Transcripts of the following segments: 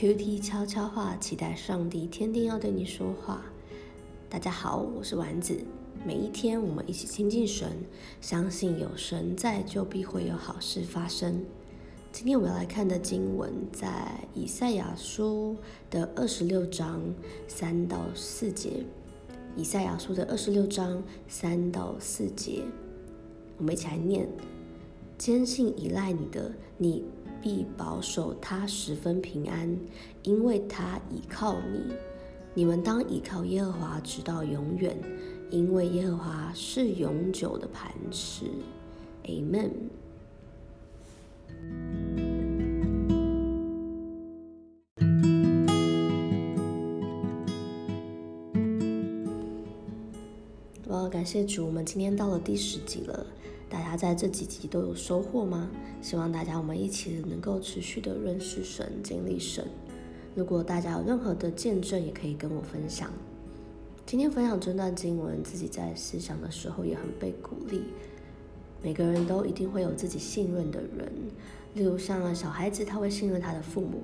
QT 悄悄话，期待上帝天天要对你说话。大家好，我是丸子。每一天，我们一起亲近神，相信有神在，就必会有好事发生。今天我们要来看的经文，在以赛亚书的二十六章三到四节。以赛亚书的二十六章三到四节，我们一起来念：坚信依赖你的，你必保守他十分平安，因为他倚靠你。你们当倚靠耶和华，直到永远。因为耶和华是永久的磐石，Amen。我感谢主，我们今天到了第十集了。大家在这几集都有收获吗？希望大家我们一起能够持续的认识神、经历神。如果大家有任何的见证，也可以跟我分享。今天分享这段经文，自己在思想的时候也很被鼓励。每个人都一定会有自己信任的人，例如像小孩子，他会信任他的父母。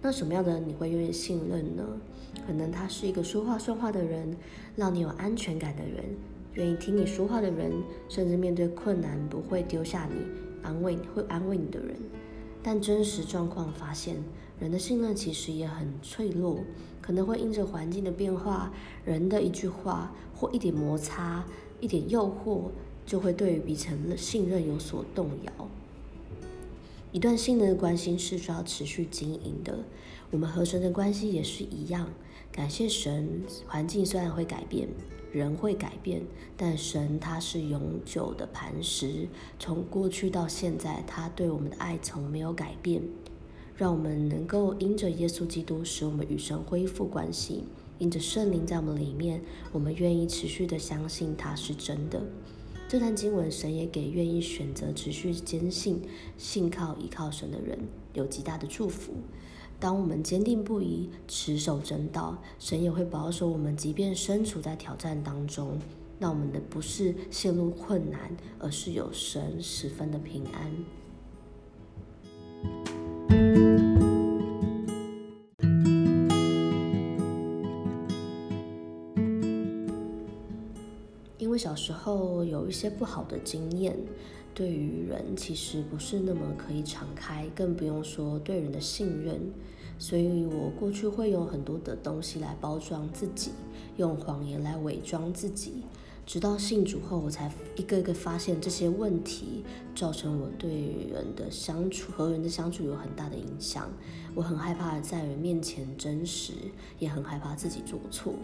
那什么样的人你会愿意信任呢？可能他是一个说话算话的人，让你有安全感的人，愿意听你说话的人，甚至面对困难不会丢下你，安慰会安慰你的人。但真实状况发现，人的信任其实也很脆弱，可能会因着环境的变化，人的一句话或一点摩擦、一点诱惑，就会对于彼此的信任有所动摇。一段信任的关系是需要持续经营的，我们和神的关系也是一样。感谢神，环境虽然会改变。人会改变，但神他是永久的磐石，从过去到现在，他对我们的爱从没有改变。让我们能够因着耶稣基督，使我们与神恢复关系；因着圣灵在我们里面，我们愿意持续的相信他是真的。这段经文，神也给愿意选择持续坚信、信靠、依靠神的人有极大的祝福。当我们坚定不移持守真道，神也会保守我们，即便身处在挑战当中，那我们的不是陷入困难，而是有神十分的平安。为小时候有一些不好的经验。对于人其实不是那么可以敞开，更不用说对人的信任。所以我过去会用很多的东西来包装自己，用谎言来伪装自己。直到信主后，我才一个一个发现这些问题，造成我对人的相处和人的相处有很大的影响。我很害怕在人面前真实，也很害怕自己做错。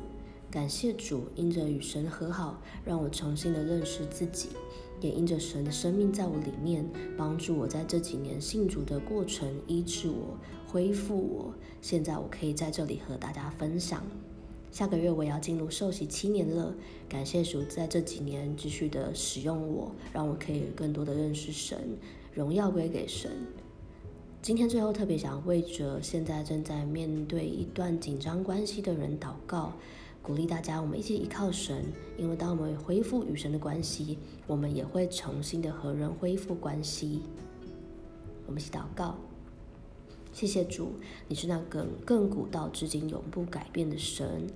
感谢主，因着与神和好，让我重新的认识自己，也因着神的生命在我里面，帮助我在这几年信主的过程，医治我，恢复我。现在我可以在这里和大家分享。下个月我要进入受洗七年了，感谢主在这几年继续的使用我，让我可以更多的认识神，荣耀归给神。今天最后特别想为着现在正在面对一段紧张关系的人祷告。鼓励大家，我们一起依靠神，因为当我们恢复与神的关系，我们也会重新的和人恢复关系。我们一起祷告，谢谢主，你是那个亘古到至今永不改变的神。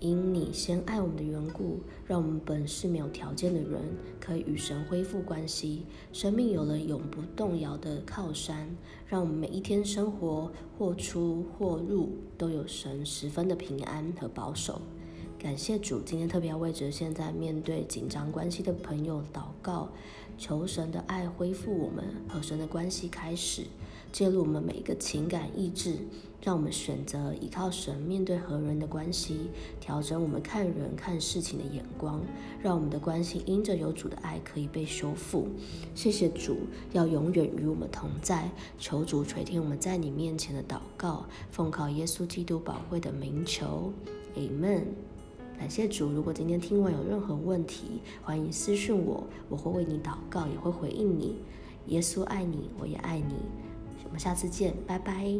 因你先爱我们的缘故，让我们本是没有条件的人，可以与神恢复关系，生命有了永不动摇的靠山，让我们每一天生活或出或入都有神十分的平安和保守。感谢主，今天特别要为着现在面对紧张关系的朋友祷告，求神的爱恢复我们和神的关系，开始介入我们每一个情感意志，让我们选择依靠神面对和人的关系，调整我们看人看事情的眼光，让我们的关系因着有主的爱可以被修复。谢谢主，要永远与我们同在。求主垂听我们在你面前的祷告，奉靠耶稣基督宝贵的名求，Amen。感谢主！如果今天听完有任何问题，欢迎私讯我，我会为你祷告，也会回应你。耶稣爱你，我也爱你。我们下次见，拜拜。